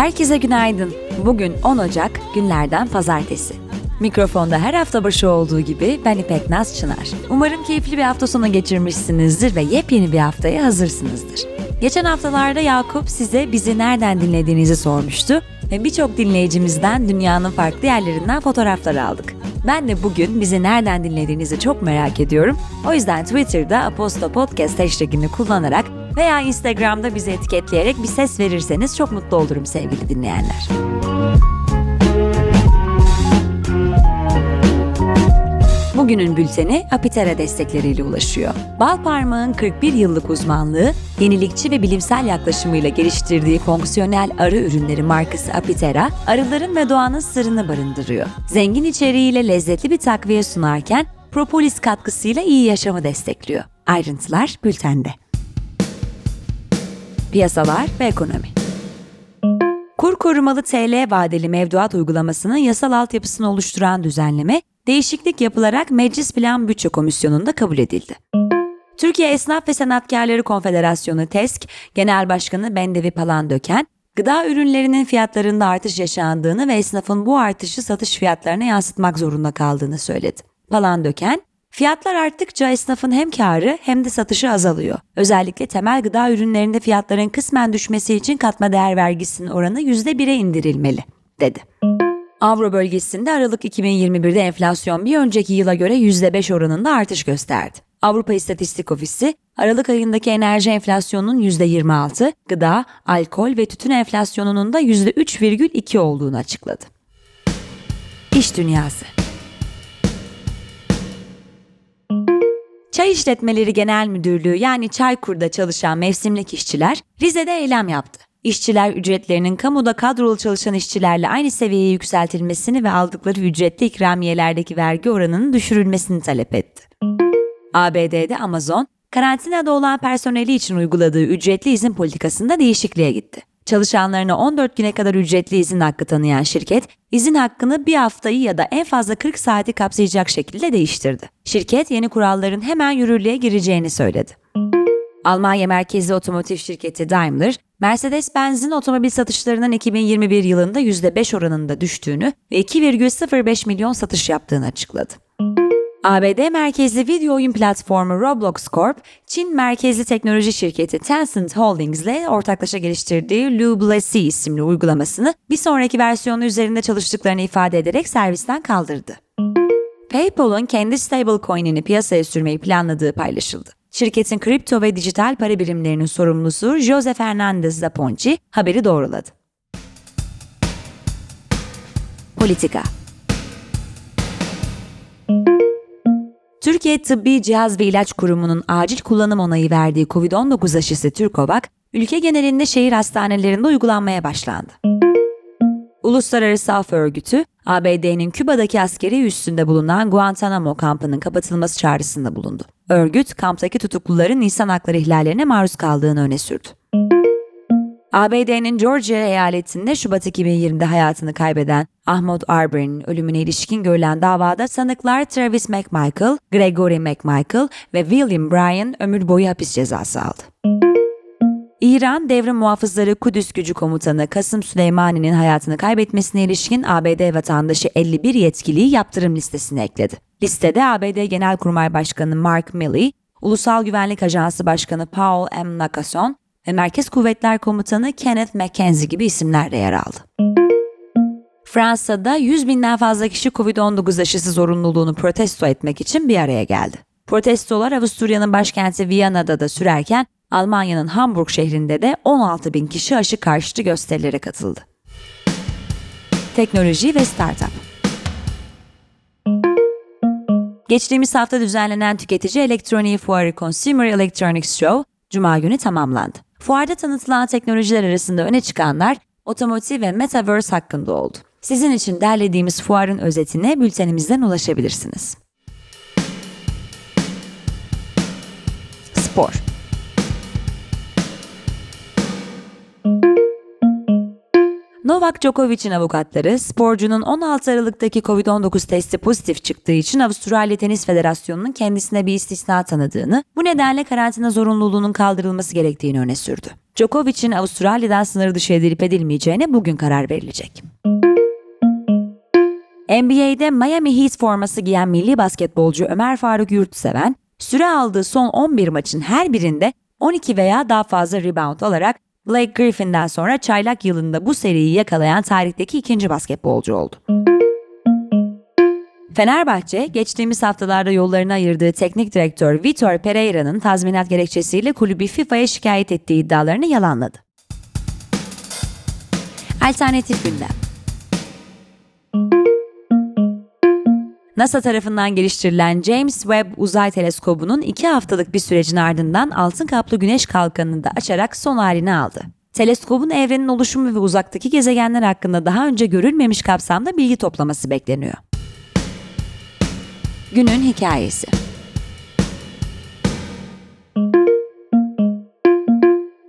Herkese günaydın. Bugün 10 Ocak, günlerden pazartesi. Mikrofonda her hafta başı olduğu gibi ben İpek Naz Çınar. Umarım keyifli bir hafta sonu geçirmişsinizdir ve yepyeni bir haftaya hazırsınızdır. Geçen haftalarda Yakup size bizi nereden dinlediğinizi sormuştu ve birçok dinleyicimizden dünyanın farklı yerlerinden fotoğraflar aldık. Ben de bugün bizi nereden dinlediğinizi çok merak ediyorum. O yüzden Twitter'da Aposto Podcast hashtagini kullanarak veya Instagram'da bizi etiketleyerek bir ses verirseniz çok mutlu olurum sevgili dinleyenler. Bugünün bülteni Apitera destekleriyle ulaşıyor. Bal Parmağın 41 yıllık uzmanlığı, yenilikçi ve bilimsel yaklaşımıyla geliştirdiği fonksiyonel arı ürünleri markası Apitera, arıların ve doğanın sırrını barındırıyor. Zengin içeriğiyle lezzetli bir takviye sunarken propolis katkısıyla iyi yaşamı destekliyor. Ayrıntılar bültende. Piyasalar ve ekonomi. Kur korumalı TL vadeli mevduat uygulamasının yasal altyapısını oluşturan düzenleme, değişiklik yapılarak Meclis Plan Bütçe Komisyonu'nda kabul edildi. Türkiye Esnaf ve Sanatkarları Konfederasyonu TESK Genel Başkanı Bendevi Palandöken, gıda ürünlerinin fiyatlarında artış yaşandığını ve esnafın bu artışı satış fiyatlarına yansıtmak zorunda kaldığını söyledi. Palandöken, Fiyatlar arttıkça esnafın hem karı hem de satışı azalıyor. Özellikle temel gıda ürünlerinde fiyatların kısmen düşmesi için katma değer vergisinin oranı %1'e indirilmeli, dedi. Avro bölgesinde Aralık 2021'de enflasyon bir önceki yıla göre %5 oranında artış gösterdi. Avrupa İstatistik Ofisi, Aralık ayındaki enerji enflasyonunun %26, gıda, alkol ve tütün enflasyonunun da %3,2 olduğunu açıkladı. İş Dünyası Çay İşletmeleri Genel Müdürlüğü yani Çaykur'da çalışan mevsimlik işçiler Rize'de eylem yaptı. İşçiler ücretlerinin kamuda kadrolu çalışan işçilerle aynı seviyeye yükseltilmesini ve aldıkları ücretli ikramiyelerdeki vergi oranının düşürülmesini talep etti. ABD'de Amazon, karantinada olan personeli için uyguladığı ücretli izin politikasında değişikliğe gitti. Çalışanlarına 14 güne kadar ücretli izin hakkı tanıyan şirket, izin hakkını bir haftayı ya da en fazla 40 saati kapsayacak şekilde değiştirdi. Şirket yeni kuralların hemen yürürlüğe gireceğini söyledi. Almanya merkezli otomotiv şirketi Daimler, Mercedes-Benz'in otomobil satışlarının 2021 yılında %5 oranında düştüğünü ve 2,05 milyon satış yaptığını açıkladı. ABD merkezli video oyun platformu Roblox Corp, Çin merkezli teknoloji şirketi Tencent Holdings ile ortaklaşa geliştirdiği Lublesi isimli uygulamasını bir sonraki versiyonu üzerinde çalıştıklarını ifade ederek servisten kaldırdı. PayPal'ın kendi stablecoin'ini piyasaya sürmeyi planladığı paylaşıldı. Şirketin kripto ve dijital para birimlerinin sorumlusu Jose Fernandez Zaponci haberi doğruladı. Politika Türkiye Tıbbi Cihaz ve İlaç Kurumu'nun acil kullanım onayı verdiği COVID-19 aşısı Türkovak, ülke genelinde şehir hastanelerinde uygulanmaya başlandı. Uluslararası Af Örgütü, ABD'nin Küba'daki askeri üssünde bulunan Guantanamo kampının kapatılması çağrısında bulundu. Örgüt, kamptaki tutukluların insan hakları ihlallerine maruz kaldığını öne sürdü. ABD'nin Georgia eyaletinde Şubat 2020'de hayatını kaybeden Ahmaud Arbery'nin ölümüne ilişkin görülen davada sanıklar Travis McMichael, Gregory McMichael ve William Bryan ömür boyu hapis cezası aldı. İran Devrim Muhafızları Kudüs Gücü Komutanı Kasım Süleymani'nin hayatını kaybetmesine ilişkin ABD vatandaşı 51 yetkiliyi yaptırım listesine ekledi. Listede ABD Genelkurmay Başkanı Mark Milley, Ulusal Güvenlik Ajansı Başkanı Paul M. Nakason ve Merkez Kuvvetler Komutanı Kenneth McKenzie gibi isimler de yer aldı. Fransa'da 100 binden fazla kişi Covid-19 aşısı zorunluluğunu protesto etmek için bir araya geldi. Protestolar Avusturya'nın başkenti Viyana'da da sürerken Almanya'nın Hamburg şehrinde de 16 bin kişi aşı karşıtı gösterilere katıldı. Teknoloji ve Startup Geçtiğimiz hafta düzenlenen tüketici elektroniği fuarı Consumer Electronics Show, Cuma günü tamamlandı. Fuarda tanıtılan teknolojiler arasında öne çıkanlar otomotiv ve metaverse hakkında oldu. Sizin için derlediğimiz fuarın özetine bültenimizden ulaşabilirsiniz. Spor Novak Djokovic'in avukatları sporcunun 16 Aralık'taki Covid-19 testi pozitif çıktığı için Avustralya Tenis Federasyonu'nun kendisine bir istisna tanıdığını, bu nedenle karantina zorunluluğunun kaldırılması gerektiğini öne sürdü. Djokovic'in Avustralya'dan sınır dışı edilip edilmeyeceğine bugün karar verilecek. NBA'de Miami Heat forması giyen milli basketbolcu Ömer Faruk Yurtseven, süre aldığı son 11 maçın her birinde 12 veya daha fazla rebound alarak Blake Griffin'den sonra çaylak yılında bu seriyi yakalayan tarihteki ikinci basketbolcu oldu. Fenerbahçe, geçtiğimiz haftalarda yollarını ayırdığı teknik direktör Vitor Pereira'nın tazminat gerekçesiyle kulübü FIFA'ya şikayet ettiği iddialarını yalanladı. Alternatif gündem NASA tarafından geliştirilen James Webb Uzay Teleskobu'nun iki haftalık bir sürecin ardından altın kaplı güneş kalkanını da açarak son halini aldı. Teleskobun evrenin oluşumu ve uzaktaki gezegenler hakkında daha önce görülmemiş kapsamda bilgi toplaması bekleniyor. Günün hikayesi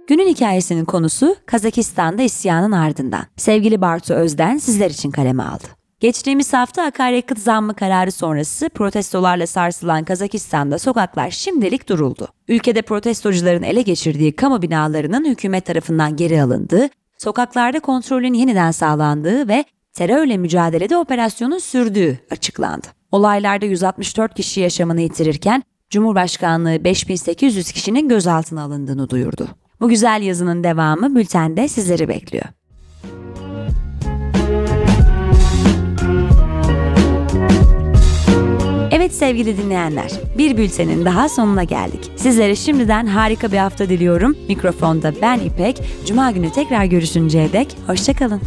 Günün hikayesinin konusu Kazakistan'da isyanın ardından. Sevgili Bartu Özden sizler için kaleme aldı. Geçtiğimiz hafta akaryakıt zammı kararı sonrası protestolarla sarsılan Kazakistan'da sokaklar şimdilik duruldu. Ülkede protestocuların ele geçirdiği kamu binalarının hükümet tarafından geri alındığı, sokaklarda kontrolün yeniden sağlandığı ve terörle mücadelede operasyonun sürdüğü açıklandı. Olaylarda 164 kişi yaşamını yitirirken Cumhurbaşkanlığı 5800 kişinin gözaltına alındığını duyurdu. Bu güzel yazının devamı bültende sizleri bekliyor. Evet sevgili dinleyenler, bir bültenin daha sonuna geldik. Sizlere şimdiden harika bir hafta diliyorum. Mikrofonda ben İpek. Cuma günü tekrar görüşünceye dek hoşçakalın.